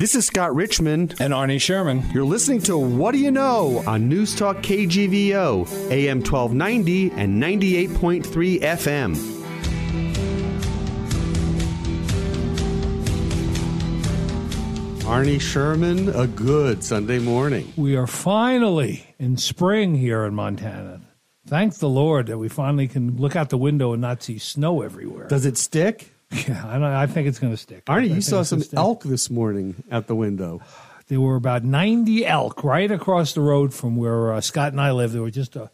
This is Scott Richmond. And Arnie Sherman. You're listening to What Do You Know on News Talk KGVO, AM 1290 and 98.3 FM. Arnie Sherman, a good Sunday morning. We are finally in spring here in Montana. Thank the Lord that we finally can look out the window and not see snow everywhere. Does it stick? Yeah, I, don't, I think it's going to stick. Arnie, I you saw some elk this morning at the window. There were about 90 elk right across the road from where uh, Scott and I live. There were just a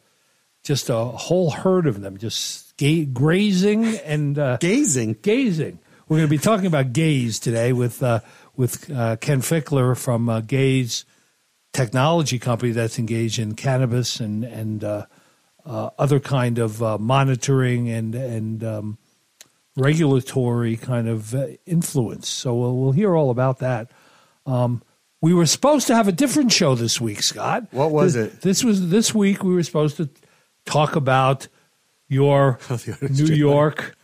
just a whole herd of them just ga- grazing and uh, Gazing. gazing. We're going to be talking about gaze today with uh, with uh, Ken Fichtler from uh, Gaize Technology Company that's engaged in cannabis and and uh, uh, other kind of uh, monitoring and and um, regulatory kind of uh, influence. So we'll, we'll hear all about that. Um, we were supposed to have a different show this week, Scott. What was This- it? This was this week. We were supposed to talk about your New. York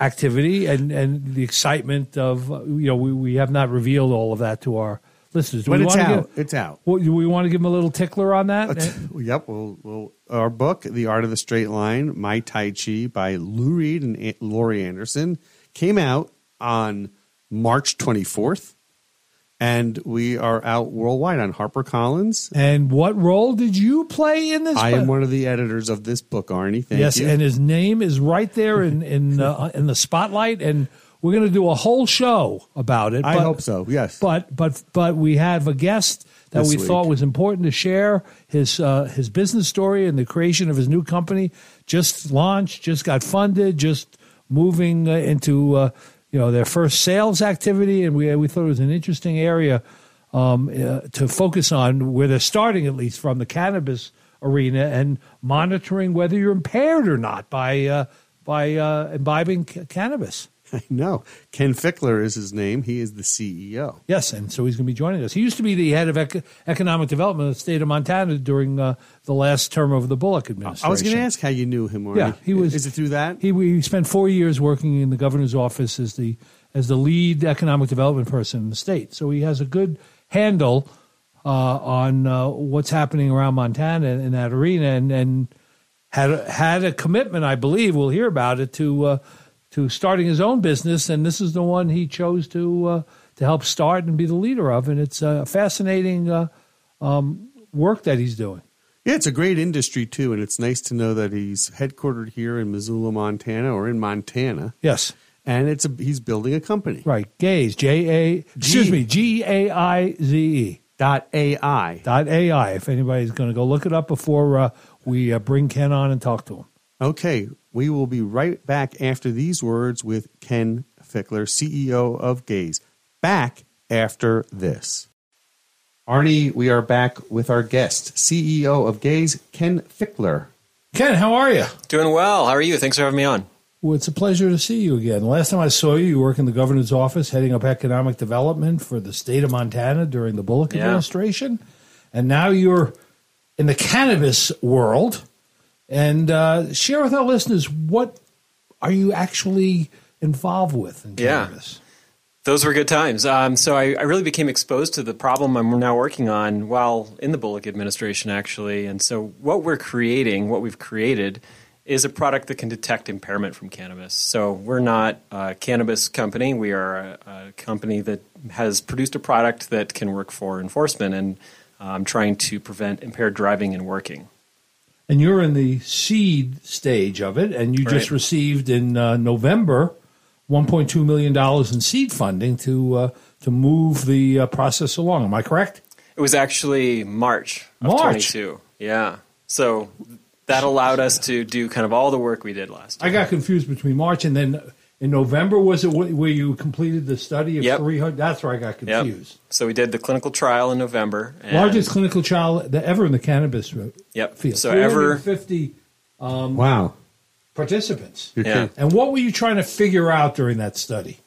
activity and, and the excitement of uh, you know we, we have not revealed all of that to our listeners. Do But it's out. Give, It's out. do we want to give them a little tickler on that? yep. Well, well, our book, The Art of the Straight Line, My Tai Chi by Lou Reed and A- Laurie Anderson, came out on March 24th. And we are out worldwide on HarperCollins. and what role did you play in this? I book? am one of the editors of this book, Arnie. Thank yes, you. and his name is right there in in uh, in the spotlight, and we're going to do a whole show about it. I but- hope so. Yes. But but but we have a guest that This we week. thought was important to share his uh, his business story and the creation of his new company. Just launched, just got funded, just moving uh, into uh, you know their first sales activity, and we we thought it was an interesting area um, uh, to focus on where they're starting at least from the cannabis arena and monitoring whether you're impaired or not by uh, by uh, imbibing ca- cannabis. I know. Ken Fichtler is his name. He is the CEO. Yes, and so he's going to be joining us. He used to be the head of ec- economic development of the state of Montana during uh, the last term of the Bullock administration. I was going to ask how you knew him, Arnie. Yeah, he was. Is it through that? He, he spent four years working in the governor's office as the as the lead economic development person in the state. So he has a good handle uh, on uh, what's happening around Montana in that arena, and, and had a, had a commitment, I believe. We'll hear about it to uh, to starting his own business, and this is the one he chose to uh, to help start and be the leader of. And it's a fascinating uh, um, work that he's doing. Yeah, it's a great industry too, and it's nice to know that he's headquartered here in Missoula, Montana, or in Montana, Yes. and it's a he's building a company. Right, Gaize, J A, excuse me, G A I Z E Dot AI. dot A I. If anybody's going to go look it up before uh, we uh, bring Ken on and talk to him. Okay, we will be right back after these words with Ken Fichtler, CEO of Gaize. Back after this. Arnie, we are back with our guest, CEO of Gaize, Ken Fichtler. Ken, how are you? Doing well. How are you? Thanks for having me on. Well, it's a pleasure to see you again. Last time I saw you, you work in the governor's office heading up economic development for the state of Montana during the Bullock Yeah. administration. And now you're in the cannabis world. And uh, share with our listeners what are you actually involved with in Yeah. cannabis? Those were good times. Um, so I, I really became exposed to the problem I'm now working on while in the Bullock administration, actually. And so what we're creating, what we've created, is a product that can detect impairment from cannabis. So we're not a cannabis company. We are a, a company that has produced a product that can work for enforcement and um, trying to prevent impaired driving and working. And you're in the seed stage of it, and you just received in uh, November 1.2 million dollars in seed funding to uh, to move the uh, process along. Am I correct? It was actually March of March? 22. Yeah. So that allowed us to do kind of all the work we did last I got confused between March and then in November was it where you completed the study of Yep. 300? That's where I got Yep. confused. So we did the clinical trial in November. and- Largest clinical trial that ever in the cannabis Yep. field. So ever 350 um, Wow. participants. Yeah. And what were you trying to figure out during that study?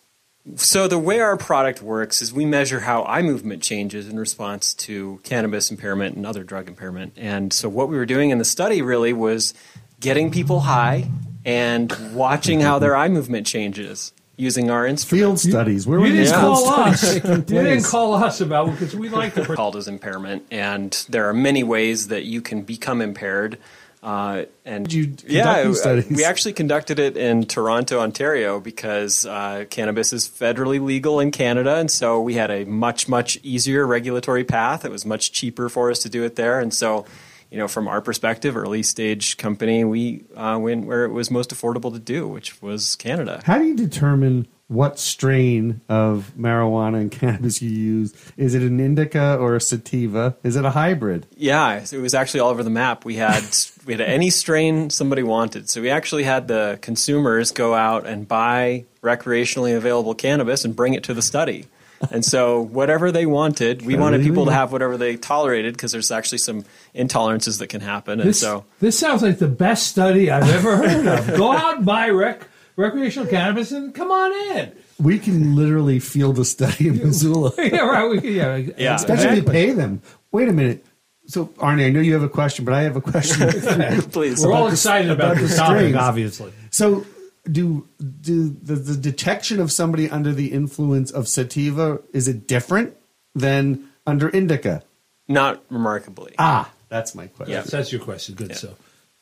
So the way our product works is we measure how eye movement changes in response to cannabis impairment and other drug impairment. And so what we were doing in the study really was getting people high and watching how their eye movement changes using our instrument Field studies. Where You were didn't these call us. studies You didn't call us about because we like to. called as impairment. And there are many ways that you can become impaired. Uh, and Did you yeah, studies? we actually conducted it in Toronto, Ontario, because uh, cannabis is federally legal in Canada, and so we had a much much easier regulatory path. It was much cheaper for us to do it there, and so. You know, from our perspective, early stage company, we uh, went where it was most affordable to do, which was Canada. How do you determine what strain of marijuana and cannabis you use? Is it an indica or a sativa? Is it a hybrid? Yeah, it was actually all over the map. We had we had any strain somebody wanted. So we actually had the consumers go out and buy recreationally available cannabis and bring it to the study. And so whatever they wanted, we wanted people to have whatever they tolerated because there's actually some intolerances that can happen. And This, so this sounds like the best study I've ever heard of. Go out and buy rec- recreational cannabis and come on in. We can literally field a study in Missoula. yeah, right. We, yeah, Yeah. Especially exactly. pay them. Wait a minute. So, Arnie, I know you have a question, but I have a question. please. We're all excited about, about the this topic, strains. obviously. so, do do the, the detection of somebody under the influence of sativa is it different than under indica? Not remarkably. Ah, that's my question. Yeah. That's your question. Good. So,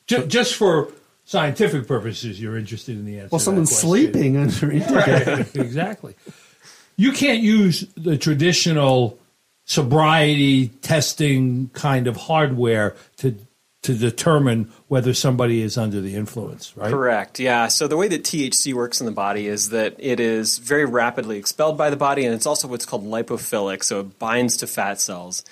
ju- just for scientific purposes, you're interested in the answer. Well, someone's sleeping under indica. Right, exactly. You can't use the traditional sobriety testing kind of hardware to to determine whether somebody is under the influence, right? Correct. Yeah. So the way that THC works in the body is that it is very rapidly expelled by the body, and it's also what's called lipophilic. So it binds to fat cells,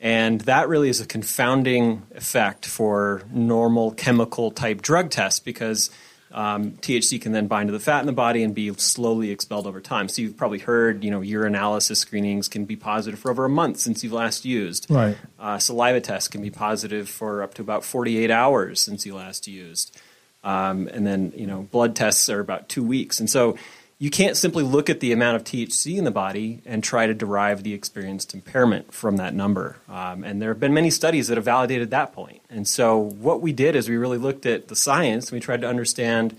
and that really is a confounding effect for normal chemical type drug tests because um, THC can then bind to the fat in the body and be slowly expelled over time. So you've probably heard, you know, urinalysis screenings can be positive for over a month since you've last used. Right. Uh, saliva tests can be positive for up to about 48 hours since you last used. Um, and then, you know, blood tests are about two weeks. And so you can't simply look at the amount of THC in the body and try to derive the experienced impairment from that number. Um, and there have been many studies that have validated that point. And so what we did is we really looked at the science and we tried to understand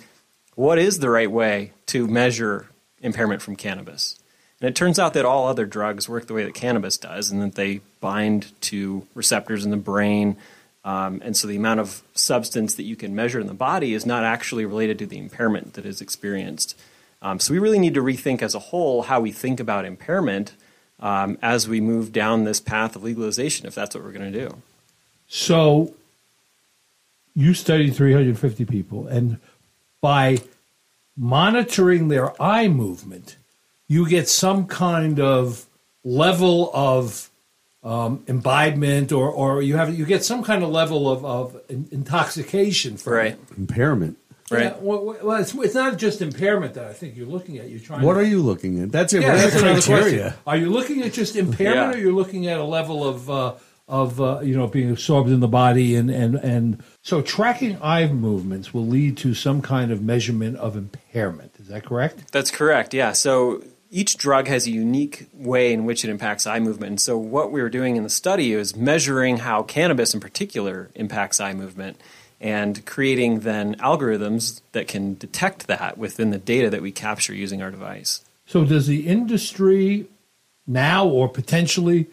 what is the right way to measure impairment from cannabis. And it turns out that all other drugs work the way that cannabis does, and that they bind to receptors in the brain. Um, and so the amount of substance that you can measure in the body is not actually related to the impairment that is experienced. Um, so we really need to rethink as a whole how we think about impairment um, as we move down this path of legalization, if that's what we're going to do. So you studied 350 people, and by monitoring their eye movement, you get some kind of level of um, imbibement, or, or you have you get some kind of level of, of intoxication from Right. Impairment. Right. Yeah, well, well it's, it's not just impairment that I think you're looking at. You're trying. What to, are you looking at? That's your Yeah, that's criteria. question. Are you looking at just impairment, Yeah. or you're looking at a level of uh, of uh, you know being absorbed in the body, and and and so tracking eye movements will lead to some kind of measurement of impairment. Is that correct? That's correct. Yeah. So each drug has a unique way in which it impacts eye movement. And so what we were doing in the study is measuring how cannabis in particular impacts eye movement and creating then algorithms that can detect that within the data that we capture using our device. So does the industry now or potentially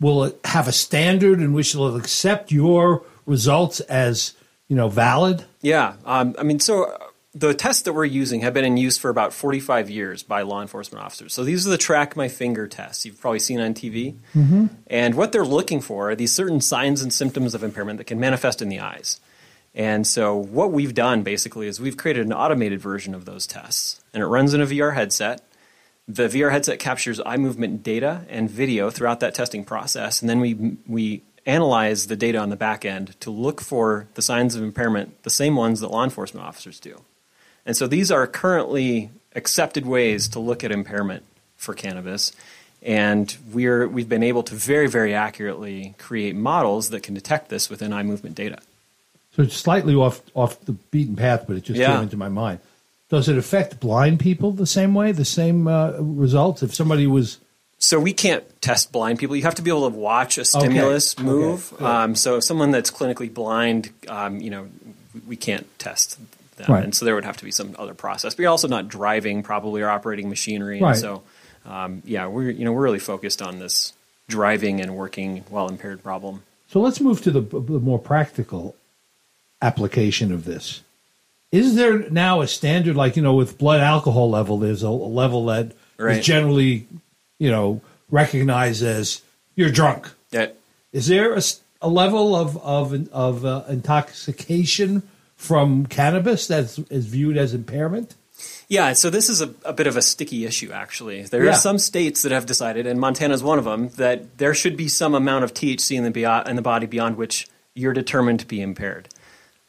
will it have a standard in which they'll accept your results as you know valid? Yeah. Um, I mean, so uh, the tests that we're using have been in use for about 45 years by law enforcement officers. So these are the track my finger tests you've probably seen on TV. Mm-hmm. And what they're looking for are these certain signs and symptoms of impairment that can manifest in the eyes. And so what we've done basically is we've created an automated version of those tests. And it runs in a VR headset. The VR headset captures eye movement data and video throughout that testing process, and then we we analyze the data on the back end to look for the signs of impairment, the same ones that law enforcement officers do. And so these are currently accepted ways to look at impairment for cannabis. And we're, we've been able to very, very accurately create models that can detect this within eye movement data. So it's slightly off off the beaten path, but it just Yeah. came into my mind. Does it affect blind people the same way, the same uh, results? If somebody was So we can't test blind people. You have to be able to watch a stimulus Okay. move. Okay. Um, so if someone that's clinically blind, um, you know, we- can't test them, Right. and so there would have to be some other process. But you're also not driving probably or operating machinery, and so um, yeah, we're you know we're really focused on this driving and working while impaired problem. So let's move to the, the more practical application of this. Is there now a standard, like, you know, with blood alcohol level, there's a, a level that is Right. generally, you know, recognized as you're drunk. Yeah. Is there a level of, of, of uh, intoxication from cannabis that is viewed as impairment? Yeah, so this is a, a bit of a sticky issue, actually. There Yeah. are some states that have decided, and Montana is one of them, that there should be some amount of THC in the, beyond, in the body beyond which you're determined to be impaired.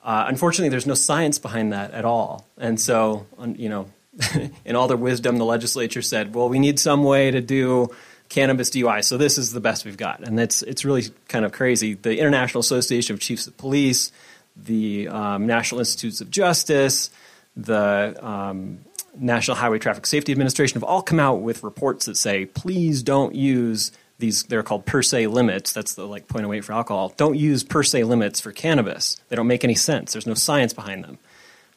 Uh, unfortunately, there's no science behind that at all. And so, you know, in all their wisdom, the legislature said, well, we need some way to do cannabis DUI. So this is the best we've got. And it's, it's really kind of crazy. The International Association of Chiefs of Police, the um, National Institutes of Justice, the um, National Highway Traffic Safety Administration have all come out with reports that say, please don't use these. They're called per se limits. That's the like point oh eight for alcohol. Don't use per se limits for cannabis. They don't make any sense. There's no science behind them.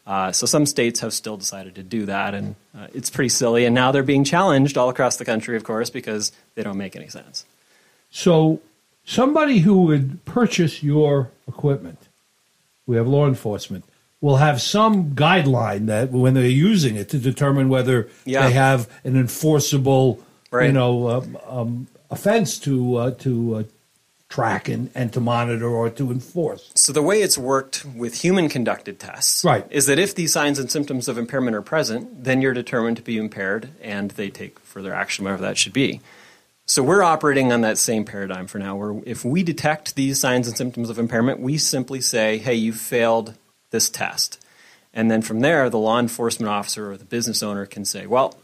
Uh, so some states have still decided to do that, and uh, it's pretty silly. And now they're being challenged all across the country, of course, because they don't make any sense. So, somebody who would purchase your equipment, we have law enforcement, will have some guideline that when they're using it to determine whether Yeah. they have an enforceable, you know, um, um, offense to uh, to uh, track and, and to monitor or to enforce. So the way it's worked with human conducted tests Right. is that if these signs and symptoms of impairment are present, then you're determined to be impaired and they take further action, whatever that should be. So we're operating on that same paradigm for now, where if we detect these signs and symptoms of impairment, we simply say, hey, you failed this test. And then from there, the law enforcement officer or the business owner can say, well,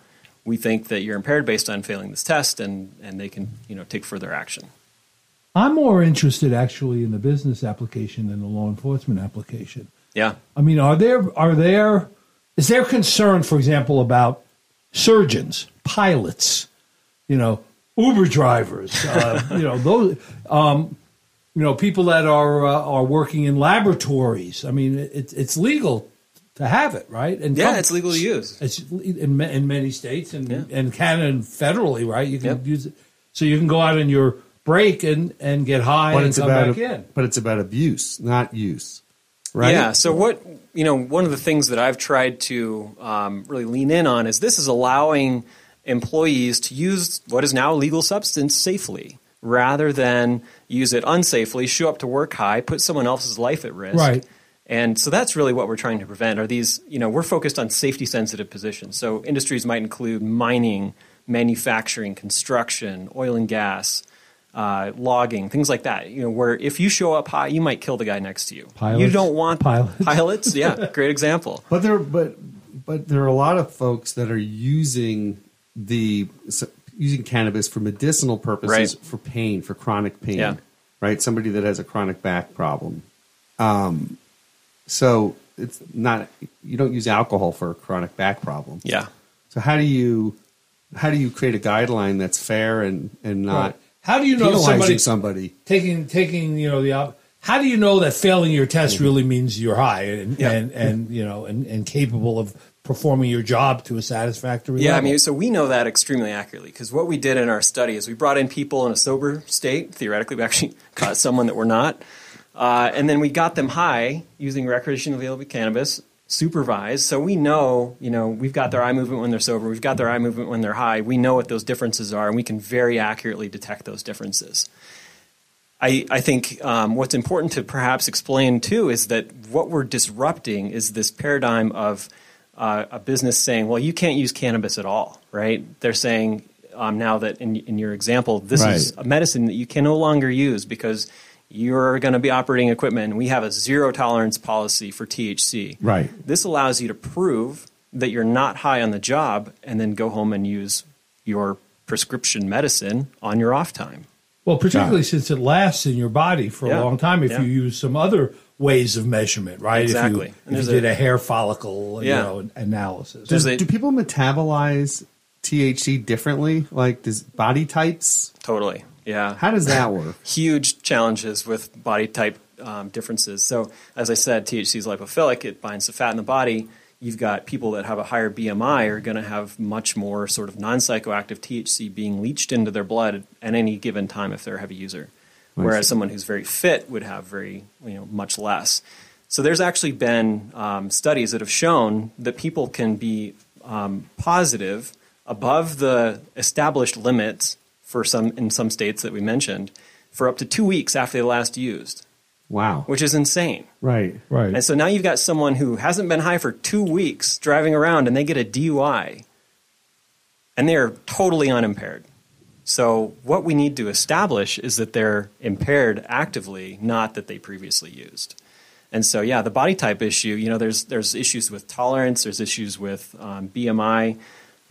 we think that you're impaired based on failing this test, and, and they can you know, take further action. I'm more interested actually in the business application than the law enforcement application. Yeah. I mean, are there are there is there concern, for example, about surgeons, pilots, you know, Uber drivers, uh, you know, those, um, you know, people that are uh, are working in laboratories. I mean, it's it's legal to have it, right? And Yeah, com- it's legal to use. It's in, in many states and Yeah. and Canada and federally, right? You can Yep. use it, so you can go out on your break and and get high But and it's come about back in. but it's about abuse, not use. Right? Yeah. So what you know, one of the things that I've tried to um, really lean in on is this is allowing employees to use what is now a legal substance safely, rather than use it unsafely, show up to work high, put someone else's life at risk. Right. And so that's really what we're trying to prevent. Are these you know we're focused on safety sensitive positions. So industries might include mining, manufacturing, construction, oil and gas. Uh, logging, things like that. You know, where if you show up high, you might kill the guy next to you. Pilots, you don't want Pilots. Pilots, yeah, great example. But there, but but there are a lot of folks that are using the using cannabis for medicinal purposes Right. for pain, for chronic pain. Yeah. Right. Somebody that has a chronic back problem. Um, so it's not you don't use alcohol for a chronic back problem. Yeah, So how do you how do you create a guideline that's fair and and not Right. How do you know somebody somebody? taking taking you know the how do you know that failing your test mm-hmm. really means you're high and Yeah. and, and mm-hmm. you know and, and capable of performing your job to a satisfactory yeah. I mean, so we know that extremely accurately because what we did in our study is we brought in people in a sober state. Theoretically, we actually caught someone that we're not, uh, and then we got them high using recreational available cannabis, supervised. So we know, you know, we've got their eye movement when they're sober, we've got their eye movement when they're high. We know what those differences are, and we can very accurately detect those differences. I, I think um, what's important to perhaps explain too is that what we're disrupting is this paradigm of uh, a business saying, well, you can't use cannabis at all, right? They're saying um, now that in, in your example, this is a medicine that you can no longer use because you're going to be operating equipment and we have a zero tolerance policy for THC. Right. This allows you to prove that you're not high on the job and then go home and use your prescription medicine on your off time. Well, particularly since it lasts in your body for Yeah. a long time, if Yeah. you use some other ways of measurement, right? Exactly. If you, if there's you did a- a hair follicle, Yeah. you know, analysis. There's Do, do people metabolize THC differently? Like, does body types? Totally. Yeah. How does that work? huge challenges with body type um, differences. So, as I said, THC is lipophilic; it binds to fat in the body. You've got people that have a higher BMI are going to have much more sort of non-psychoactive THC being leached into their blood at any given time if they're a heavy user, whereas someone who's very fit would have very you know much less. So there's actually been um, studies that have shown that people can be um, positive above the established limits for some in some states that we mentioned for up to two weeks after they last used, Wow. which is insane. Right. right. And so now you've got someone who hasn't been high for two weeks driving around and they get a DUI and they are totally unimpaired. So what we need to establish is that they're impaired actively, not that they previously used. And so, yeah, the body type issue, you know, there's, there's issues with tolerance, there's issues with um, BMI.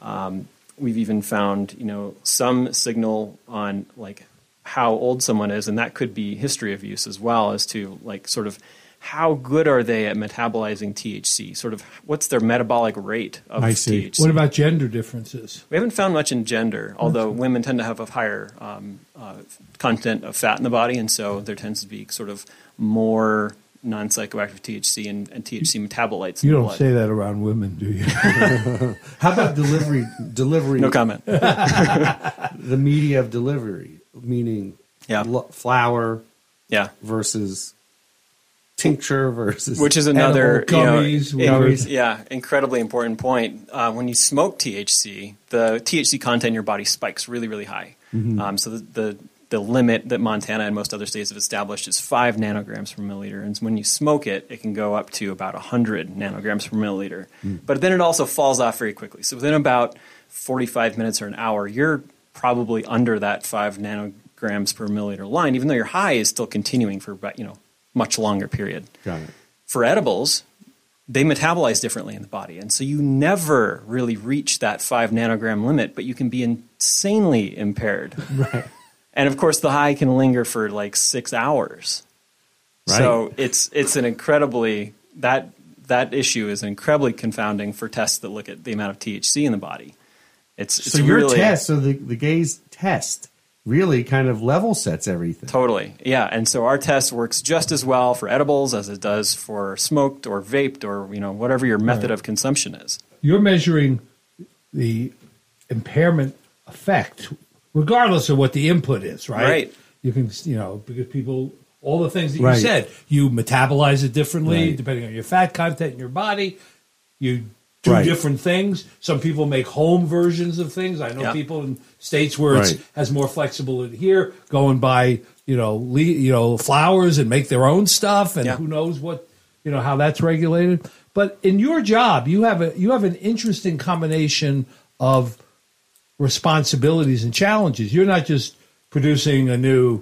Um, we've even found, you know, some signal on like how old someone is, and that could be history of use as well as to like sort of how good are they at metabolizing THC? Sort of what's their metabolic rate of I see. THC? what about gender differences? We haven't found much in gender, although women tend to have a higher um, uh, content of fat in the body, and so there tends to be sort of more non-psychoactive THC and, and THC metabolites. You the don't blood. say that around women, do you? How about delivery? Delivery. No comment. The media of delivery, meaning Yeah. lo- flour Yeah, versus tincture versus which is another gummies, you know, in- yeah, incredibly important point. Uh, when you smoke THC, the THC content in your body spikes really, really high. Um, so the, the the limit that Montana and most other states have established is five nanograms per milliliter, and when you smoke it, it can go up to about hundred nanograms per milliliter. Hmm. But then it also falls off very quickly. So within about forty-five minutes or an hour, you're probably under that five nanograms per milliliter line, even though your high is still continuing for about you know much longer period Got it. for edibles, they metabolize differently in the body. And so you never really reach that five nanogram limit, but you can be insanely impaired. Right. And of course, the high can linger for like six hours. right. So it's, it's an incredibly, that, that issue is incredibly confounding for tests that look at the amount of THC in the body. It's, it's So your really, test, so the the gaze test, really kind of level sets everything. Totally. Yeah. And so our test works just as well for edibles as it does for smoked or vaped or, you know, whatever your method of consumption is. You're measuring the impairment effect, regardless of what the input is, right? Right. You can, you know, because people, all the things that Right. you said, you metabolize it differently Right. depending on your fat content in your body. You do Right. different things. Some people make home versions of things. I know Yeah. people in states where it Right. has more flexibility here, go and buy, you know, le- you know, flowers and make their own stuff, and Yeah. who knows what, you know, how that's regulated. But in your job, you have a you have an interesting combination of responsibilities and challenges. You're not just producing a new,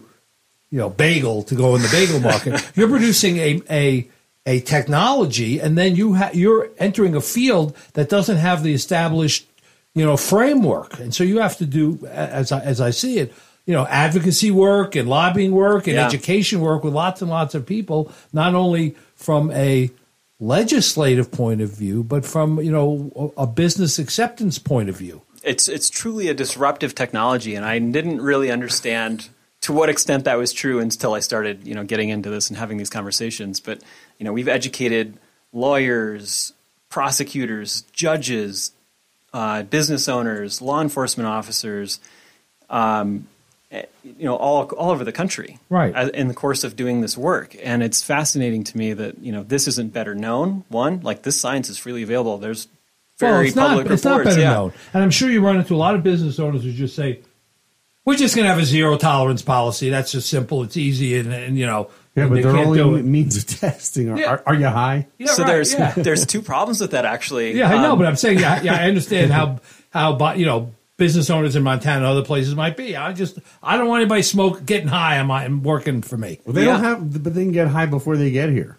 you know, bagel to go in the bagel market. You're producing a a a technology, and then you ha- you're entering a field that doesn't have the established, you know, framework, and so you have to do, as I, as I see it, you know, advocacy work and lobbying work and Yeah. education work with lots and lots of people, not only from a legislative point of view, but from you know a a business acceptance point of view. It's it's truly a disruptive technology, and I didn't really understand to what extent that was true until I started, you know, getting into this and having these conversations. But you know, we've educated lawyers, prosecutors, judges, uh, business owners, law enforcement officers, um, eh, you know, all all over the country, Right. In the course of doing this work, and it's fascinating to me that you know this isn't better known. One, like this science is freely available. There's very well, it's public not, it's not better yeah. known. And I'm sure you run into a lot of business owners who just say, "We're just going to have a zero tolerance policy. That's just simple. It's easy, and, and you know, Yeah, and but they their can't only means of testing. Are, Yeah. are, are you high? Yeah, so right, there's yeah. there's two problems with that actually. Yeah, I know, Um, but I'm saying, yeah, yeah, I understand how how you know business owners in Montana and other places might be. I just I don't want anybody smoke getting high. I'm, I'm working for me. Well, they Yeah. don't have, but they can get high before they get here.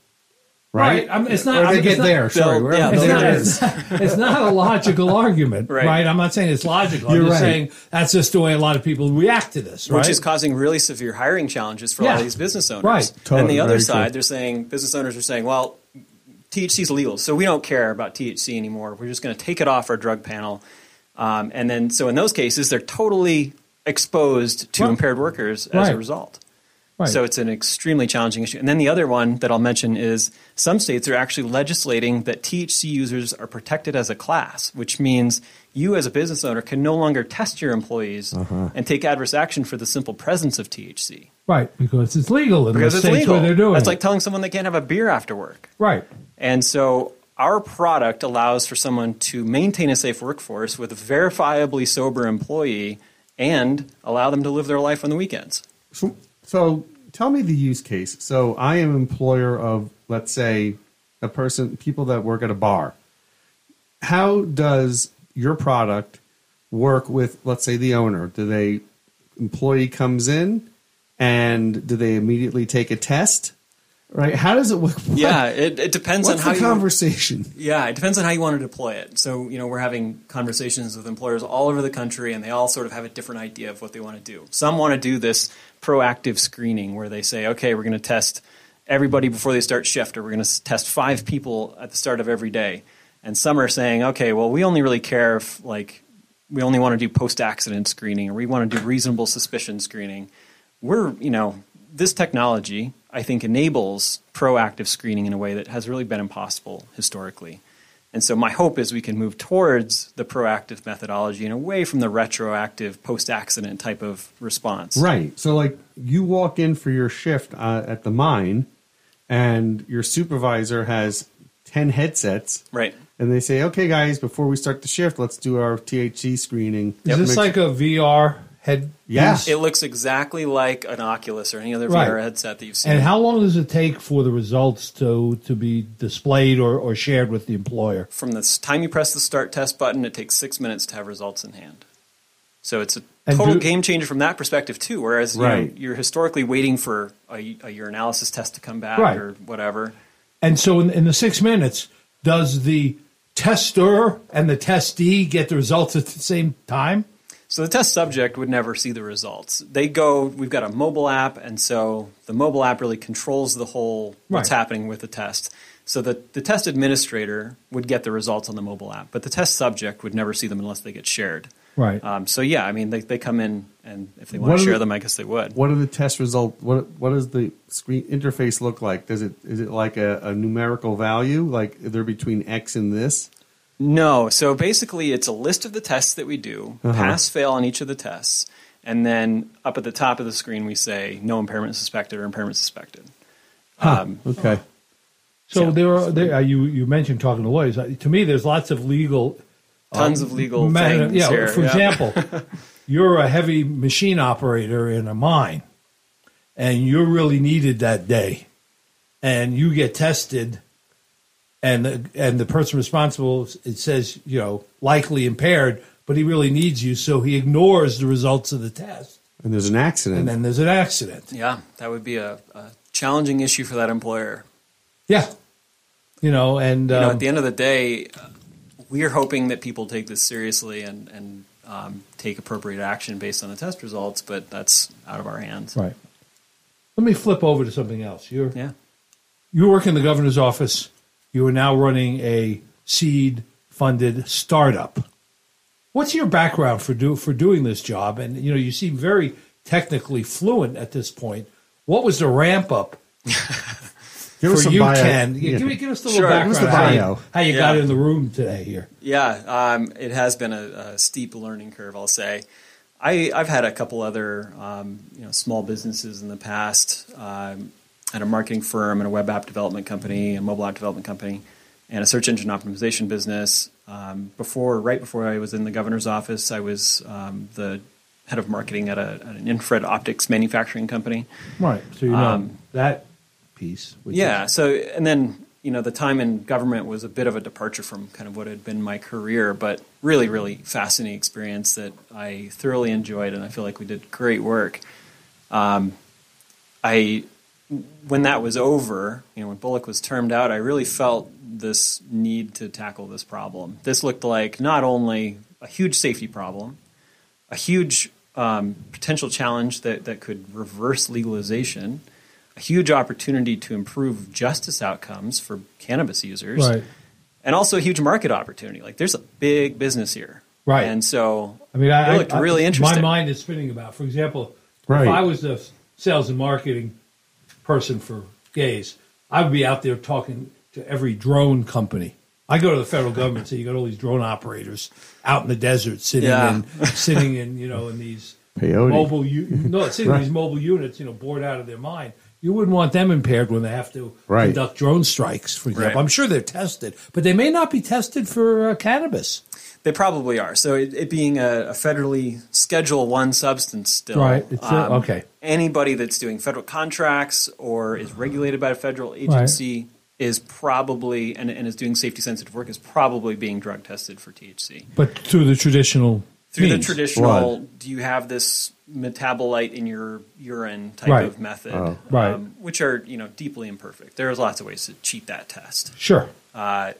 Right? I'm, it's not. Or I'm, they get it's not- there. Sorry, They'll- yeah, It's not, it it's, not, it's not a logical argument, right. Right. I'm not saying it's logical. You're I'm just right. saying that's just the way a lot of people react to this, right? which is causing really severe hiring challenges for a lot Yeah. of these business owners. Right. Totally, and the other very side, true. they're saying business owners are saying, well, THC is legal, so we don't care about THC anymore. We're just going to take it off our drug panel. Um, and then, so in those cases, they're totally exposed to Right. impaired workers as Right. a result. Right. So it's an extremely challenging issue. And then the other one that I'll mention is some states are actually legislating that THC users are protected as a class, which means you as a business owner can no longer test your employees Uh-huh. and take adverse action for the simple presence of THC. right because it's legal in Because the it's states legal. where they're doing That's it. like telling someone they can't have a beer after work. right. And so our product allows for someone to maintain a safe workforce with a verifiably sober employee and allow them to live their life on the weekends. So, so tell me the use case. So I am employer of, let's say, a person, people that work at a bar. How does your product work with, let's say, the owner? Do they employee comes in, and do they immediately take a test? Right? How does it work? Yeah, it, it depends What's on how the you conversation? Yeah, it depends on how you want to deploy it. So, you know, we're having conversations with employers all over the country, and they all sort of have a different idea of what they want to do. Some want to do this proactive screening where they say, okay, we're going to test everybody before they start shift, or we're going to test five people at the start of every day. And some are saying, okay, well, we only really care if, like, we only want to do post accident screening, or we want to do reasonable suspicion screening. We're, you know, this technology, I think, enables proactive screening in a way that has really been impossible historically. And so, my hope is we can move towards the proactive methodology and away from the retroactive post accident type of response. Right. So, like, you walk in for your shift uh, at the mine, and your supervisor has 10 headsets. Right. And they say, okay, guys, before we start the shift, let's do our THC screening. Is this like a VR head? Yeah. piece? It looks exactly like an Oculus or any other Right. VR headset that you've seen. And how long does it take for the results to to be displayed or, or shared with the employer? From the time you press the start test button, it takes six minutes to have results in hand. So it's a And total do- game changer from that perspective too. Whereas you know, Right. you're historically waiting for a, a urinalysis test to come back Right. or whatever. And so in, in the six minutes, does the tester and the testee get the results at the same time? So the test subject would never see the results. They go. We've got a mobile app, and so the mobile app really controls the whole what's Right. happening with the test. So the, the test administrator would get the results on the mobile app, but the test subject would never see them unless they get shared. Right. Um, so yeah, I mean, they, they come in, and if they want to share the- them, I guess they would. What are the test results? What what does the screen interface look like? Does it is it like a, a numerical value? Like they're between X and this? No. So basically, it's a list of the tests that we do, Uh-huh. pass, fail on each of the tests, and then up at the top of the screen we say no impairment suspected or impairment suspected. Um, Okay. So Yeah. there are there, uh, you you mentioned talking to lawyers. Uh, To me, there's lots of legal Tons of legal matter- things Yeah, here. for yeah. example, you're a heavy machine operator in a mine, and you're really needed that day, and you get tested, and the, and the person responsible it says you know likely impaired, but he really needs you, so he ignores the results of the test, And there's an accident. and then there's an accident. Yeah, that would be a, a challenging issue for that employer. Yeah, you know, and You know, um, at the end of the day, uh, we are hoping that people take this seriously and, and um, take appropriate action based on the test results, but that's out of our hands. right. Let me flip over to something else. You're Yeah. you work in the governor's office. You are now running a seed funded startup. What's your background for do for doing this job? And you know, you seem very technically fluent at this point. What was the ramp up Give us for some you, bio- Ken? yeah. Give me give us a little Sure. background. Give us the how you- bio. How you, got in the room today here? Yeah, um, it has been a, a steep learning curve, I'll say. I, I've had a couple other um, you know, small businesses in the past. Um, at a marketing firm and a web app development company, a mobile app development company, and a search engine optimization business. Um, before, right before I was in the governor's office, I was um, the head of marketing at, a, at an infrared optics manufacturing company. Right. So you know Um, that piece. which Yeah. is- So, and then you know, the time in government was a bit of a departure from kind of what had been my career, but really, really fascinating experience that I thoroughly enjoyed, and I feel like we did great work. Um, I when that was over, you know, when Bullock was termed out, I really felt this need to tackle this problem. This looked like not only a huge safety problem, a huge um, potential challenge that, that could reverse legalization, a huge opportunity to improve justice outcomes for cannabis users, Right. and also a huge market opportunity. Like there's a big business here, Right. And so I mean, I, it looked I- really interesting. My mind is spinning about. For example, Right. if I was the sales and marketing person for Gaize, I would be out there talking to every drone company. I go to the federal government, so you got all these drone operators out in the desert, sitting Yeah. in, sitting in, you know, in these Peyote. mobile, u- no, sitting in these mobile units, you know, bored out of their mind. You wouldn't want them impaired when they have to Right. conduct drone strikes, for example. Right. I'm sure they're tested, but they may not be tested for uh, cannabis. They probably are. So it, it being a, a federally Schedule One substance still, um, Right. It's, uh, okay. Anybody that's doing federal contracts or is regulated by a federal agency is probably and, and is doing safety sensitive work is probably being drug tested for THC But through the traditional through means. the traditional. Blood. Do you have this metabolite in your urine type Right. of method, Oh. Right. um, which are you know deeply imperfect. There's lots of ways to cheat that test. Sure. Uh,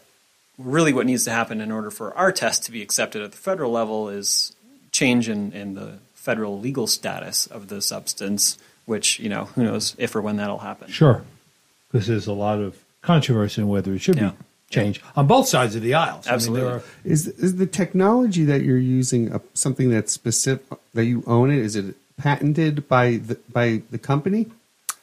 really, what needs to happen in order for our test to be accepted at the federal level is change in, in the federal legal status of the substance, which, you know, who knows if or when that'll happen. Sure. Because there's a lot of controversy on whether it should Yeah. be changed on both sides of the aisle. Absolutely. I mean, Is is the technology that you're using a, something that's specific that you own it? Is it patented by the by the company?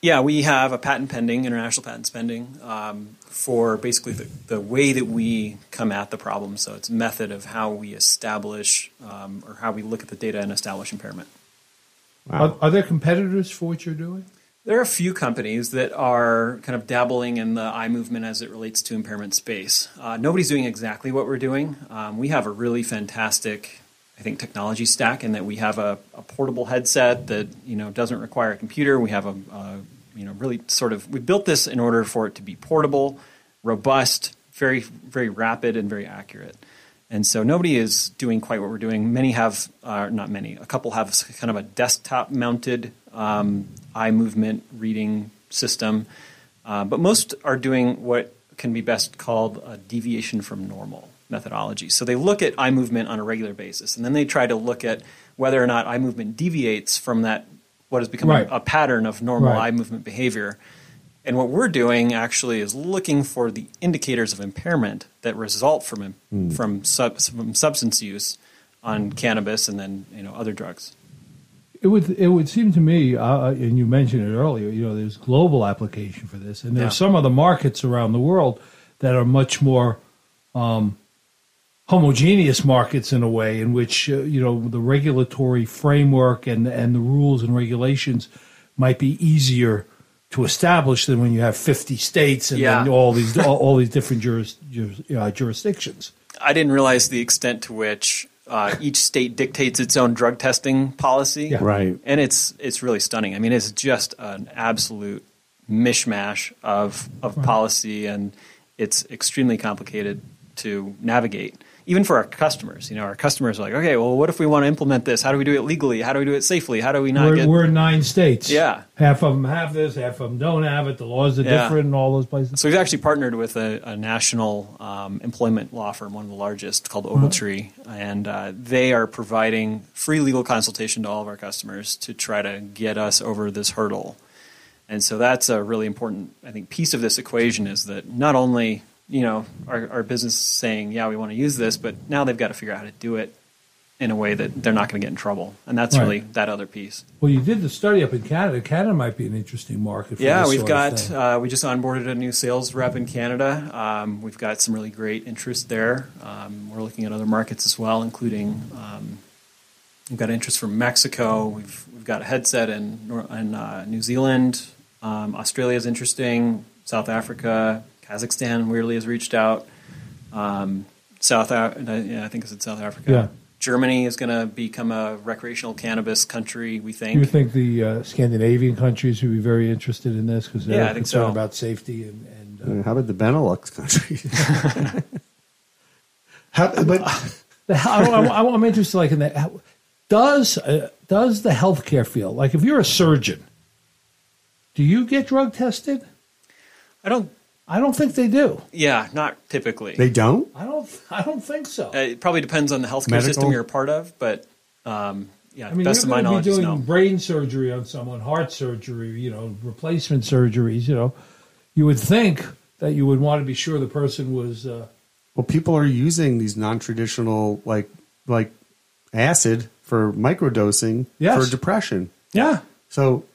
Yeah, we have a patent pending, international patent pending, um, for basically the, the way that we come at the problem. So it's method of how we establish um, or how we look at the data and establish impairment. there are, are there competitors for what you're doing? There are a few companies that are kind of dabbling in the eye movement as it relates to impairment space. Uh, nobody's doing exactly what we're doing. Um, we have a really fantastic, I think, technology stack in that we have a, a portable headset that you know doesn't require a computer. We have a, a you know really sort of we built this in order for it to be portable, robust, very very rapid, and very accurate. And so nobody is doing quite what we're doing. Many have, uh, not many, a couple have kind of a desktop mounted um, eye movement reading system. Uh, but most are doing what can be best called a deviation from normal methodology. So they look at eye movement on a regular basis, and then they try to look at whether or not eye movement deviates from that, what has become Right. a, a pattern of normal Right. eye movement behavior. And what we're doing actually is looking for the indicators of impairment that result from from, sub, from substance use on cannabis and then you know other drugs. It would it would seem to me, uh, and you mentioned it earlier. You know, there's global application for this, and there Yeah. are some other markets around the world that are much more um, homogeneous markets in a way, in which uh, you know the regulatory framework and and the rules and regulations might be easier to establish than when you have 50 states and then Yeah. all these all, all these different juris, juris, uh, jurisdictions. I didn't realize the extent to which uh, each state dictates its own drug testing policy. Yeah. Right. and it's it's really stunning. I mean, it's just an absolute mishmash of of policy, and it's extremely complicated to navigate, even for our customers. You know, our customers are like, okay, well, what if we want to implement this? How do we do it legally? How do we do it safely? How do we not We're, get? we're in nine states. Yeah. half of them have this, half of them don't have it. The laws are Yeah. different in all those places. So we've actually partnered with a, a national um, employment law firm, one of the largest, called Ogletree, and uh, they are providing free legal consultation to all of our customers to try to get us over this hurdle. And so that's a really important, I think, piece of this equation is that not only you know our, our business is saying, yeah, we want to use this, but now they've got to figure out how to do it in a way that they're not going to get in trouble, and that's Right. really that other piece. Well, you did the study up in Canada. Canada might be an interesting market. For Yeah, we've got. Uh, we just onboarded a new sales rep in Canada. Um, we've got some really great interest there. Um, we're looking at other markets as well, including. Um, we've got interest from Mexico. We've we've got a headset in in uh, New Zealand. Um, Australia is interesting. South Africa, Kazakhstan weirdly has reached out. Um, South, yeah, I think it's in South Africa. Yeah. Germany is going to become a recreational cannabis country. We Do think. you think the uh, Scandinavian countries would be very interested in this because they're Yeah, I think concerned so. about safety and, and uh, How about the Benelux countries? How, but I, I, I'm interested, like in that. how- Does uh, does the healthcare field, like if you're a surgeon, Do you get drug tested? I don't. I don't think they do. Yeah, not typically. They don't? I don't. I don't think so. Uh, it probably depends on the healthcare Medical? system you're a part of, but um, yeah, I mean, best you're of my going to knowledge be doing no. brain surgery on someone, heart surgery, you know, replacement surgeries. You know, you would think that you would want to be sure the person was. Uh, Well, people are using these non-traditional like like acid for microdosing Yes. for depression. yeah. So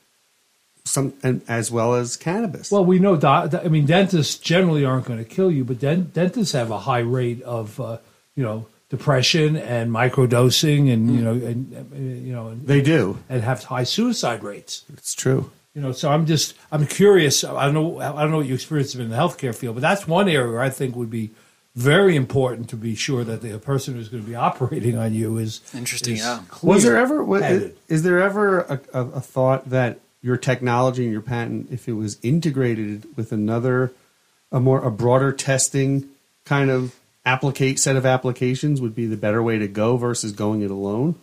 some and as well as cannabis. Well, we know. doc- I mean, dentists generally aren't going to kill you, but den- dentists have a high rate of, uh, you know, depression and microdosing, and you know, and uh, you know, and, they do. and have high suicide rates. It's true. You know, so I'm just I'm curious. I don't know. I don't know what your experience has been in the healthcare field, but that's one area where I think would be very important to be sure that the person who's going to be operating on you is Interesting, is yeah. Was there ever was, headed. is there ever a, a, a thought that your technology and your patent, if it was integrated with another, a more a broader testing kind of applicate set of applications, would be the better way to go versus going it alone?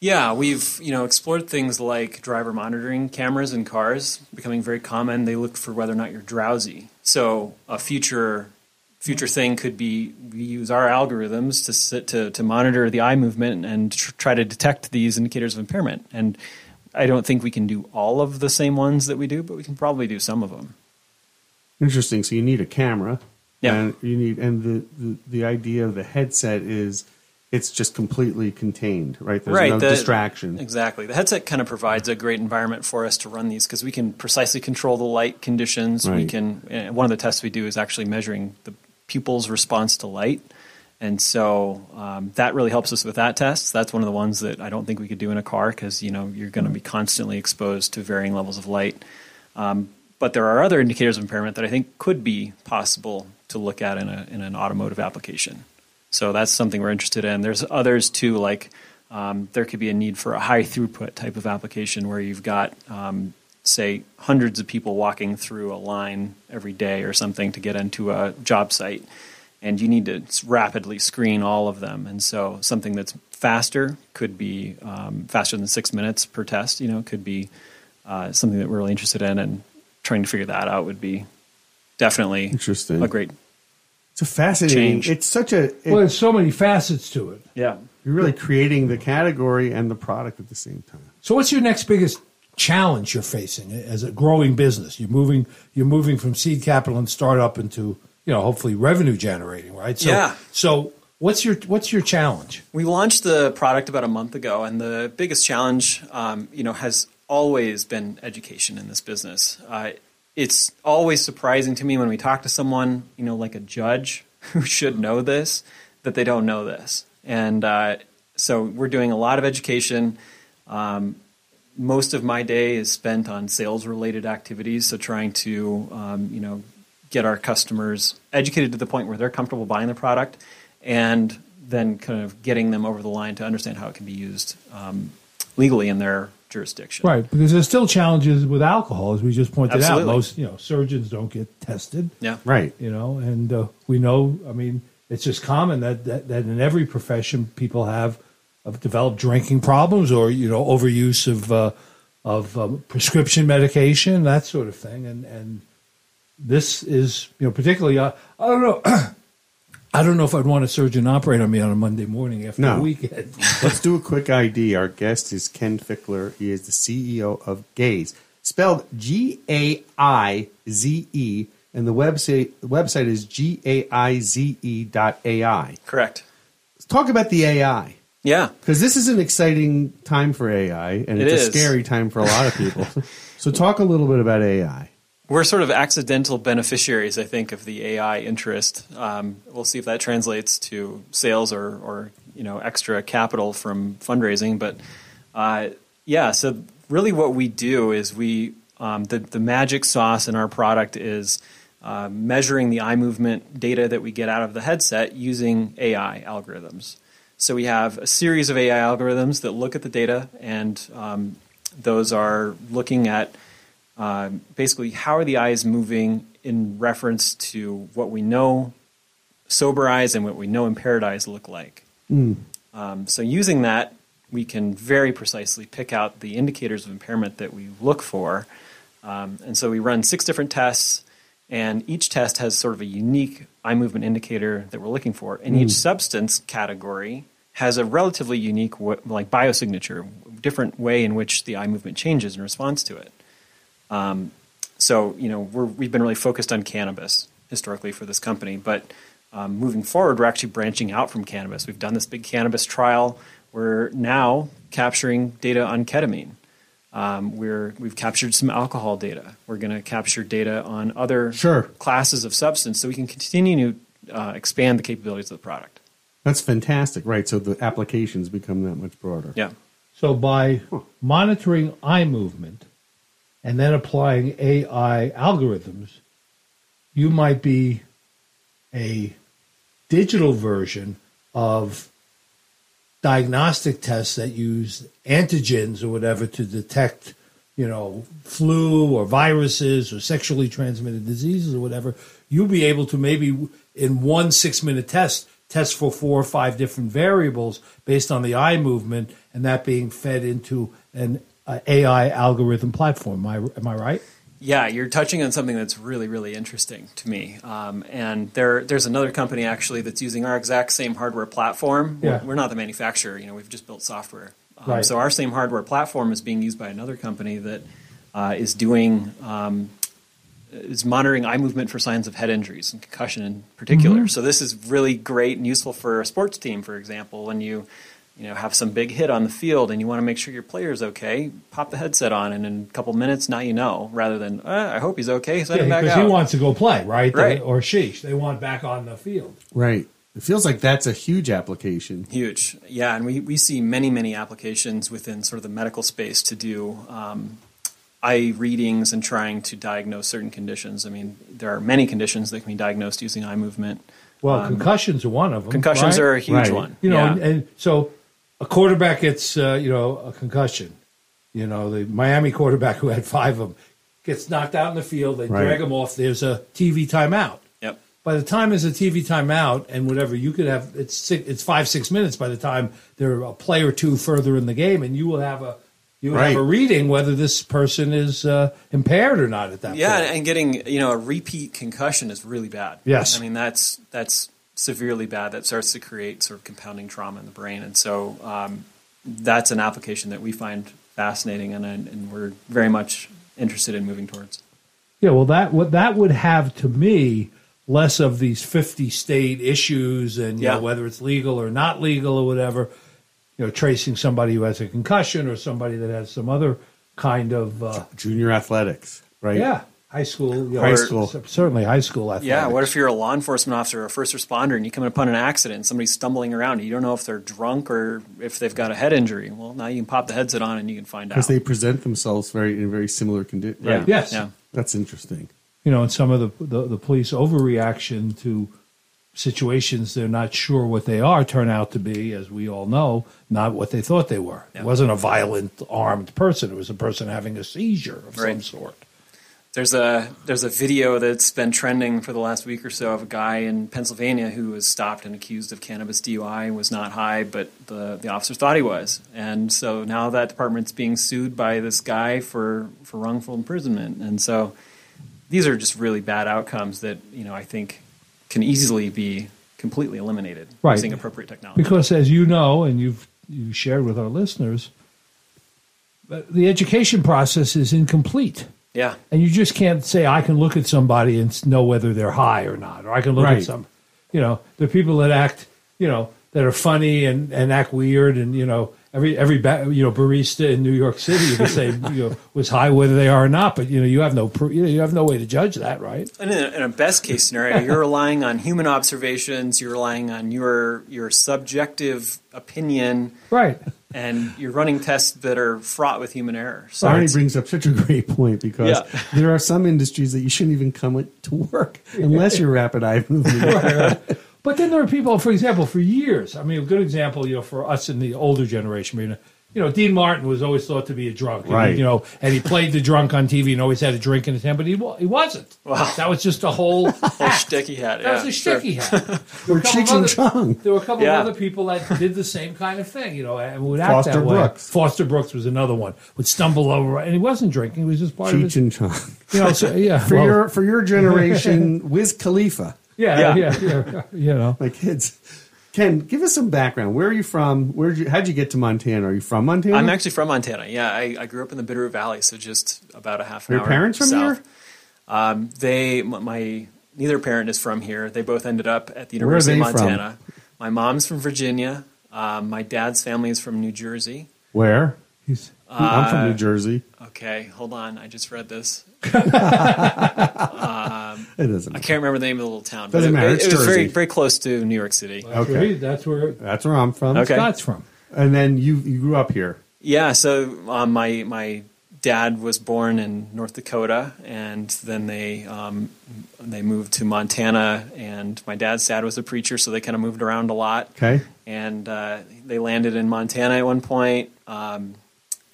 Yeah, we've you know explored things like driver monitoring cameras in cars becoming very common. They look for whether or not you're drowsy. So a future future thing could be we use our algorithms to sit, to to monitor the eye movement and tr- try to detect these indicators of impairment. And I don't think we can do all of the same ones that we do, but we can probably do some of them. Interesting. So you need a camera. Yeah. And you need and the, the, the idea of the headset is it's just completely contained, right? There's no the- distraction. Exactly. The headset kind of provides a great environment for us to run these because we can precisely control the light conditions. We can. uh, One of the tests we do is actually measuring the pupil's response to light, and so um, that really helps us with that test. That's one of the ones that I don't think we could do in a car because you know you're going to be constantly exposed to varying levels of light. Um, but there are other indicators of impairment that I think could be possible to look at in, a, in an automotive application. So that's something we're interested in. There's others too, like um, there could be a need for a high throughput type of application where you've got, um, say, hundreds of people walking through a line every day or something to get into a job site, and you need to rapidly screen all of them. And so something that's faster could be um, faster than six minutes per test. You know, could be uh, something that we're really interested in, and trying to figure that out would be definitely Interesting. a great It's a fascinating. Change. It's such a. it- well, there's so many facets to it. yeah. you're really creating the category and the product at the same time. So, what's your next biggest challenge you're facing as a growing business? You're moving. You're moving from seed capital and startup into you know hopefully revenue generating, right? So, Yeah. So, what's your what's your challenge? We launched the product about a month ago, and the biggest challenge, um, you know, has always been education in this business. Uh, it's always surprising to me when we talk to someone, you know, like a judge who should know this, that they don't know this. And uh, so we're doing a lot of education. Um, most of my day is spent on sales related activities, so trying to, um, you know, get our customers educated to the point where they're comfortable buying the product, and then kind of getting them over the line to understand how it can be used um, legally in their jurisdiction. Right, because there's still challenges with alcohol, as we just pointed Absolutely. out. Most you know surgeons don't get tested. Yeah. Right. you know and uh, we know i mean it's just common that, that that in every profession people have have developed drinking problems or you know overuse of uh, of um, prescription medication that sort of thing and and this is you know particularly uh, i don't know i don't know if i'd want a surgeon operate on me on a monday morning after No. a weekend Let's do a quick ID. Our guest is Ken Fichtler. He is the CEO of Gaize, spelled G A I Z E, and the website the website is G A I Z E dot AI. Correct. Let's talk about the AI Yeah. because this is an exciting time for AI, and It it's a scary time for a lot of people. so, talk a little bit about AI. We're sort of accidental beneficiaries, I think, of the AI interest. Um, we'll see if that translates to sales or, or you know extra capital from fundraising. But uh, yeah, so really, what we do is we um, the the magic sauce in our product is uh, measuring the eye movement data that we get out of the headset using AI algorithms. So we have a series of AI algorithms that look at the data, and um, those are looking at uh, basically how are the eyes moving in reference to what we know sober eyes and what we know impaired eyes look like. Um, so using that, we can very precisely pick out the indicators of impairment that we look for Um, and so we run six different tests, and each test has sort of a unique eye movement indicator that we're looking for. And each substance category has a relatively unique like biosignature, different way in which the eye movement changes in response to it. Um, so you know we have been really focused on cannabis historically for this company, but um, moving forward, we're actually branching out from cannabis. We've done this big cannabis trial. We're now capturing data on ketamine. Um, we're, we've captured some alcohol data. We're going to capture data on other Sure. classes of substance so we can continue to uh, expand the capabilities of the product. That's fantastic, right? So the applications become that much broader. Yeah. So by monitoring eye movement and then applying AI algorithms, you might be a digital version of diagnostic tests that use antigens or whatever to detect, you know, flu or viruses or sexually transmitted diseases or whatever, you'll be able to maybe in one six minute test test for four or five different variables based on the eye movement and that being fed into an uh, AI algorithm platform. Am I, am I right? Yeah, you're touching on something that's really, really interesting to me. Um, and there, there's another company actually that's using our exact same hardware platform. Yeah. We're, we're not the manufacturer. You know, we've just built software. Um, Right. So our same hardware platform is being used by another company that uh, is doing um, is monitoring eye movement for signs of head injuries and concussion in particular. Mm-hmm. So this is really great and useful for a sports team, for example, when you you know have some big hit on the field and you want to make sure your player's okay. Pop the headset on, and in a couple minutes, now you know. Rather than uh, I hope he's okay, send him back because out. he wants to go play, right? Right. Or she. They want back on the field. Right. It feels like that's a huge application. Huge, yeah, and we, we see many many applications within sort of the medical space to do um, eye readings and trying to diagnose certain conditions. I mean, there are many conditions that can be diagnosed using eye movement. Well, concussions are one of them. Concussions right? are a huge Right. one. You know, yeah. and, and so a quarterback gets uh, you know a concussion. You know, the Miami quarterback who had five of them gets knocked out in the field. They Right. drag him off. There's a TV timeout. yep. By the time there's a TV timeout and whatever, you could have it's six, it's five six minutes. By the time they're a play or two further in the game, and you will have a you will Right. have a reading whether this person is uh, impaired or not at that Yeah, point. Yeah, and getting you know a repeat concussion is really bad. Yes. I mean that's that's severely bad. That starts to create sort of compounding trauma in the brain, and so um, that's an application that we find fascinating, and and we're very much interested in moving towards. Yeah, well, that what that would have to me less of these fifty state issues and you Yeah. know, whether it's legal or not legal or whatever. You know, tracing somebody who has a concussion or somebody that has some other kind of uh, Junior athletics, right? yeah high school, you know, High school. certainly high school athletics. Yeah, what if you're a law enforcement officer or a first responder and you come upon an accident and somebody's stumbling around and you don't know if they're drunk or if they've got a head injury? Well, now you can pop the headset on and you can find out. Because they present themselves very in a very similar conditions. yeah. Right. Yes. Yeah. That's interesting. you know, and some of the, the the police overreaction to situations they're not sure what they are turn out to be, as we all know, not what they thought they were. It wasn't a violent armed person; it was a person having a seizure of some sort. There's a there's a video that's been trending for the last week or so of a guy in Pennsylvania who was stopped and accused of cannabis DUI and was not high, but the the officers thought he was, and so now that department's being sued by this guy for for wrongful imprisonment, and so these are just really bad outcomes that you know I think can easily be completely eliminated Right. using appropriate technology. Because, as you know, and you've you shared with our listeners, uh, the education process is incomplete. Yeah, And you just can't say I can look at somebody and know whether they're high or not, or I can look Right. at some, you know, the people that act, you know, that are funny and, and act weird, and you know, every every ba- you know barista in New York City you can say you know was high whether they are or not, but you know you have no pr- you, know, you have no way to judge that, right? And in a, in a best case scenario, you're relying on human observations, you're relying on your your subjective opinion, Right. and you're running tests that are fraught with human error. So Arnie brings up such a great point because Yeah. there are some industries that you shouldn't even come to work unless you're rapid eye movement. But then there are people, for example, for years. I mean, a good example, you know, for us in the older generation, I mean, you know, Dean Martin was always thought to be a drunk, and, Right. You know, and he played the drunk on TV and always had a drink in his hand, but he wa- he wasn't. Wow. That was just a whole Whole shtick he had. That was yeah, a sure. shtick he had. There were Cheech and other- Chong. There were a couple Yeah. of other people that did the same kind of thing, you know, and would act Foster that way. Brooks. Foster Brooks was another one. Would stumble over, and he wasn't drinking; he was just part of Cheech and Chong. You know, so, yeah, For well, your for your generation, Wiz Khalifa, yeah, Yeah. yeah, yeah, you know. my kids. Ken, give us some background. Where are you from? Where you? How'd you get to Montana? Are you from Montana? I'm actually from Montana. Yeah, I, I grew up in the Bitterroot Valley, so just about a half an Your hour. parents from south. here? Um, they, my neither parent is from here. They both ended up at the Where are University of they from? Montana. My mom's from Virginia. Um, my dad's family is from New Jersey. Where? He's, I'm from New Jersey. Okay, hold on. I just read this. It doesn't. I can't remember the name of the little town. Doesn't but it, matter. It, It's it was very Jersey. very close to New York City. that's Okay. that's where That's where I'm from. Okay. Scott's from. And then you you grew up here. Yeah, so um, my my dad was born in North Dakota, and then they um, they moved to Montana. And my dad's dad was a preacher, so they kind of moved around a lot. Okay. And uh, they landed in Montana at one point. Um,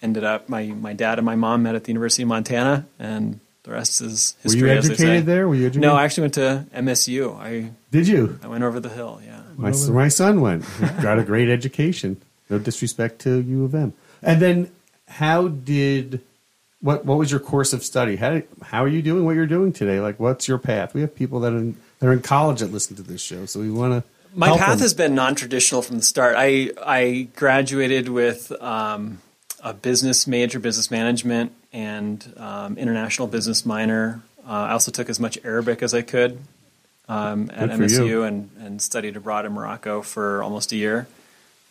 ended up my my dad and my mom met at the University of Montana, and the rest is Were history. you they say. educated there? Were you educated? No, I actually went to MSU. I Did you? I went over the hill. Yeah. My, my son went. Got a great education. No disrespect to U of M. And then, how did what what was your course of study? How did, how are you doing what you're doing today? Like, what's your path? We have people that are in, that are in college that listen to this show, so we want to. My path has been non-traditional from the start. I I graduated with um, a business major, business management, and um, international business minor. Uh, I also took as much Arabic as I could um, at MSU you. and, and studied abroad in Morocco for almost a year.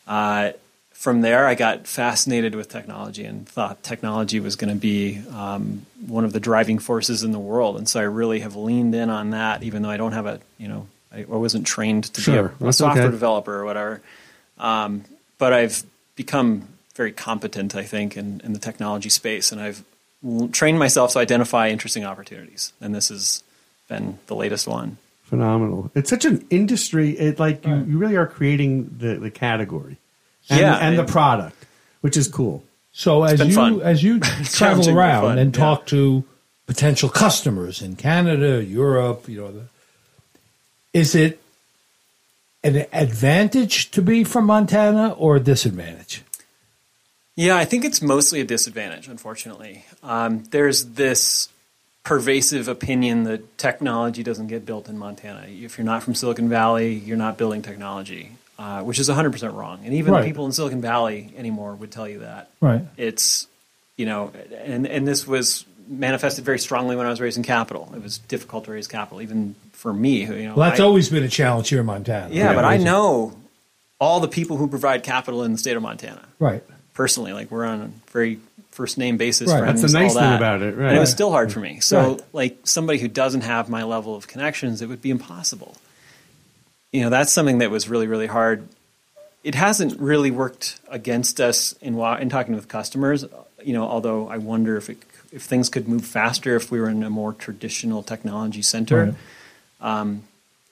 Uh, from there, I got fascinated with technology and thought technology was going to be um, one of the driving forces in the world. And so I really have leaned in on that, even though I don't have a, you know, I, I wasn't trained to Sure, be a, a software okay. developer or whatever. Um, but I've become very competent, I think, in, in the technology space, and I've trained myself to identify interesting opportunities. And this has been the latest one. Phenomenal. It's such an industry. It like you, you really are creating the, the category, and, Yeah, and the product, which is cool. So as you fun. as you travel around fun, and yeah. talk to potential customers in Canada, Europe, you know, the, is it an advantage to be from Montana or a disadvantage? Yeah, I think it's mostly a disadvantage, unfortunately. Um, there's this pervasive opinion that technology doesn't get built in Montana. If you're not from Silicon Valley, you're not building technology, uh, which is 100% wrong. And even Right. people in Silicon Valley anymore would tell you that. Right. It's, you know, and, and this was manifested very strongly when I was raising capital. It was difficult to raise capital, even for me. You know, Well, that's I- always been a challenge here in Montana. yeah, but I know all the people who provide capital in the state of Montana Right. Personally. Like we're on a very first name basis. Right. friends, That's the nice all thing about it, right. And it was still hard for me. So, Right. like somebody who doesn't have my level of connections, it would be impossible. You know, that's something that was really, really hard. It hasn't really worked against us in in talking with customers. You know, although I wonder if it, if things could move faster if we were in a more traditional technology center. Right. Um,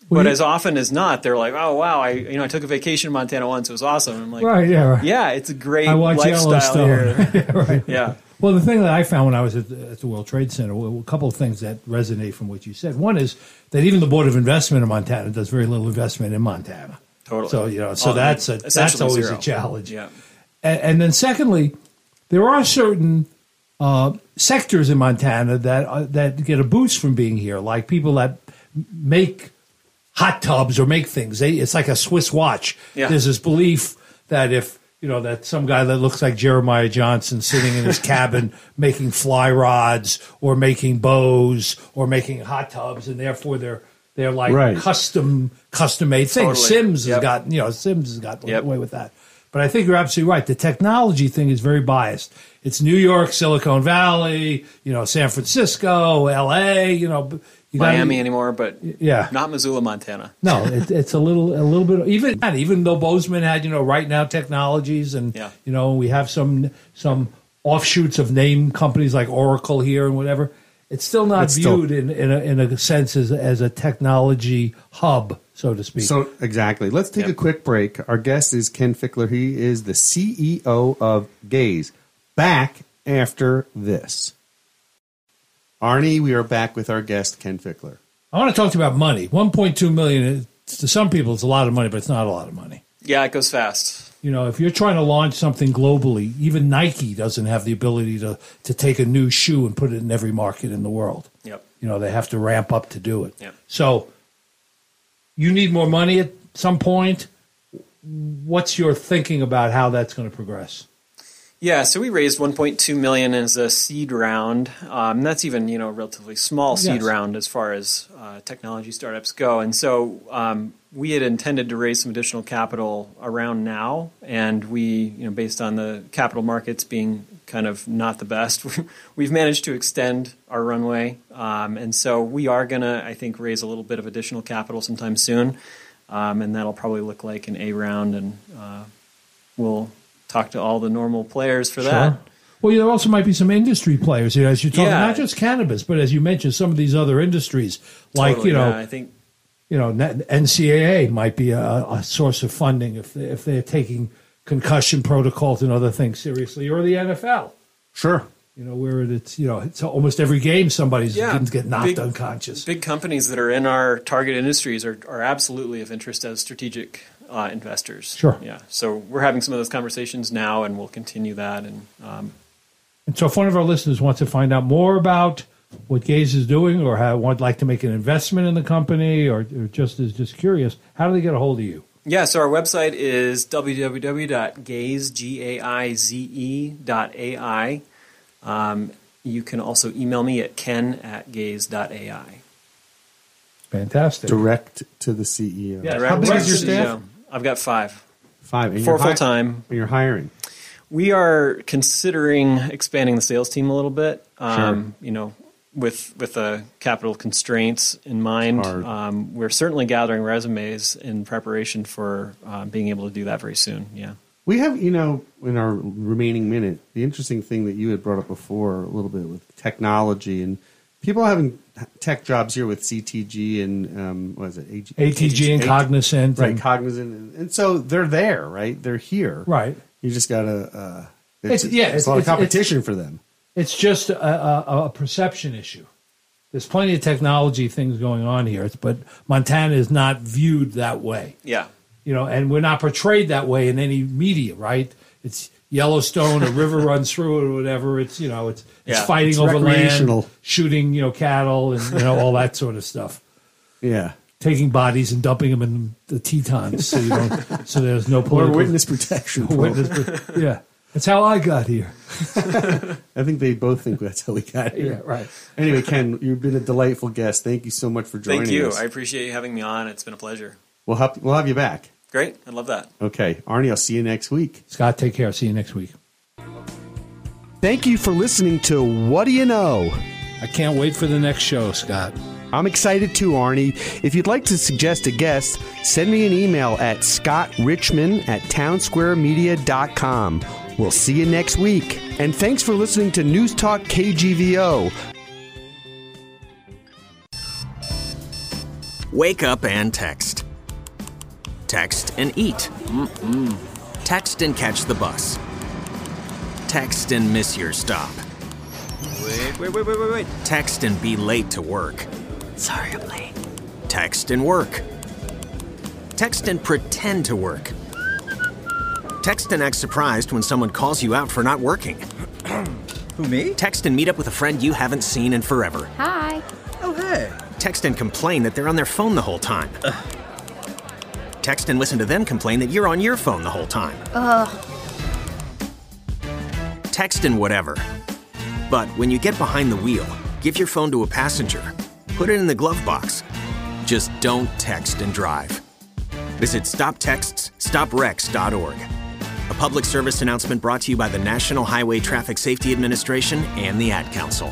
Well, but you- as often as not, they're like, "Oh wow, I you know I took a vacation in Montana once. It was awesome." I'm like, Right. Yeah. Right. yeah, it's a great I watch lifestyle here. yeah, right. yeah. Well, the thing that I found when I was at the, at the World Trade Center, well, a couple of things that resonate from what you said. One is that even the Board of Investment in Montana does very little investment in Montana. Totally. So you know, so Oh, that's a, that's always zero. a challenge. Yeah. And, and then secondly, there are certain uh, sectors in Montana that uh, that get a boost from being here, like people that make hot tubs or make things. They, it's like a Swiss watch. Yeah. There's this belief that if you know that some guy that looks like Jeremiah Johnson sitting in his cabin making fly rods or making bows or making hot tubs, and therefore they're they're like Right. custom custom made things. Totally. Sims has Yep. got you know Sims has got Yep. away with that. But I think you're absolutely right. The technology thing is very biased. It's New York, Silicon Valley, you know, San Francisco, L.A., you know, you gotta- Miami anymore, but Yeah. not Missoula, Montana. No, it, it's a little, a little bit. Even even though Bozeman had, you know, right now technologies, and Yeah. you know, we have some some offshoots of name companies like Oracle here and whatever. It's still not It's still- viewed in in a, in a sense as as a technology hub so to speak. So exactly. Let's take Yep. a quick break. Our guest is Ken Fichtler. He is the CEO of Gaize. Back after this. Arnie, we are back with our guest Ken Fichtler. I want to talk to you about money. 1.2 million to some people it's a lot of money, but it's not a lot of money. Yeah, it goes fast. You know, if you're trying to launch something globally, even Nike doesn't have the ability to to take a new shoe and put it in every market in the world. Yep. You know, they have to ramp up to do it. Yep. So you need more money at some point. What's your thinking about how that's going to progress? Yeah, so we raised 1.2 million as a seed round. Um, that's even you know a relatively small seed Yes. round as far as uh, technology startups go. And so um, we had intended to raise some additional capital around now, and we you know based on the capital markets being kind of not the best, we've managed to extend our runway. Um, and so we are gonna I think raise a little bit of additional capital sometime soon, um, and that'll probably look like an A round, and uh, we'll talk to all the normal players for that. Well, there also might be some industry players here, as you talk, Yeah. not just cannabis, but as you mentioned, some of these other industries, like Totally, you know, yeah, I think you know, NCAA might be a, a source of funding if they, if they're taking concussion protocols and other things seriously, or the NFL. Sure. You know, where it's you know, it's almost every game somebody's Yeah, going get knocked big- unconscious. big companies that are in our target industries are, are absolutely of interest as strategic uh, investors. Sure. Yeah. So we're having some of those conversations now, and we'll continue that. And um, And so, if one of our listeners wants to find out more about what Gaize is doing, or how, would like to make an investment in the company, or, or just is just curious, how do they get a hold of you? yeah, so our website is www.gaize, G-A-I-Z-E dot A-I. Um, you can also email me at ken at gaize.ai. Fantastic. Direct to the CEO. Yeah. How big is your staff? CEO. I've got five. Five. And Four you're hi- full time. You're hiring. We are considering expanding the sales team a little bit. Um, You know, with with the capital constraints in mind, um, we're certainly gathering resumes in preparation for uh, being able to do that very soon. Yeah. We have, you know, in our remaining minute, the interesting thing that you had brought up before a little bit with technology and people having tech jobs here with CTG and um, what is it? AG, ATG and AT Cognizant. right? and- Cognizant, and, and so they're there, right? They're here, Right. You just gotta, uh, it's, It's- yeah, it's, it's- a lot of competition for them. It's just a, a, a perception issue. There's plenty of technology things going on here, but Montana is not viewed that way. Yeah. You know, and we're not portrayed that way in any media, right? It's Yellowstone, a river runs through it, or whatever. It's you know, it's it's Yeah. fighting It's over land, shooting you know cattle, and you know all that sort of stuff. Yeah, Taking bodies and dumping them in the Tetons, so you don't, so there's no or witness protection. witness. Yeah, that's how I got here. I think they both think that's how we got here. Yeah, right. Anyway, Ken, you've been a delightful guest. Thank you so much for joining Thank you. us. I appreciate you having me on. It's been a pleasure. We'll have, we'll have you back. Great. I love that. Okay, Arnie, I'll see you next week. Scott, take care. I'll see you next week. Thank you for listening to What Do You Know? I can't wait for the next show, Scott. I'm excited too, Arnie. If you'd like to suggest a guest, send me an email at scottrichman at townsquaremedia.com. We'll see you next week. And thanks for listening to News Talk KGVO. Wake up and text. Text and eat. Mm-mm. Text and catch the bus. Text and miss your stop. Wait, wait, wait, wait, wait, wait. Text and be late to work. Sorry, I'm late. Text and work. Text and pretend to work. Text and act surprised when someone calls you out for not working. Who, me? Text and meet up with a friend you haven't seen in forever. Hi. Oh, hey. Text and complain that they're on their phone the whole time. Text and listen to them complain that you're on your phone the whole time. Ugh. Text and whatever. But when you get behind the wheel, give your phone to a passenger. Put it in the glove box. Just don't text and drive. Visit stoptextsstopwrecks.org. A public service announcement brought to you by the National Highway Traffic Safety Administration and the Ad Council.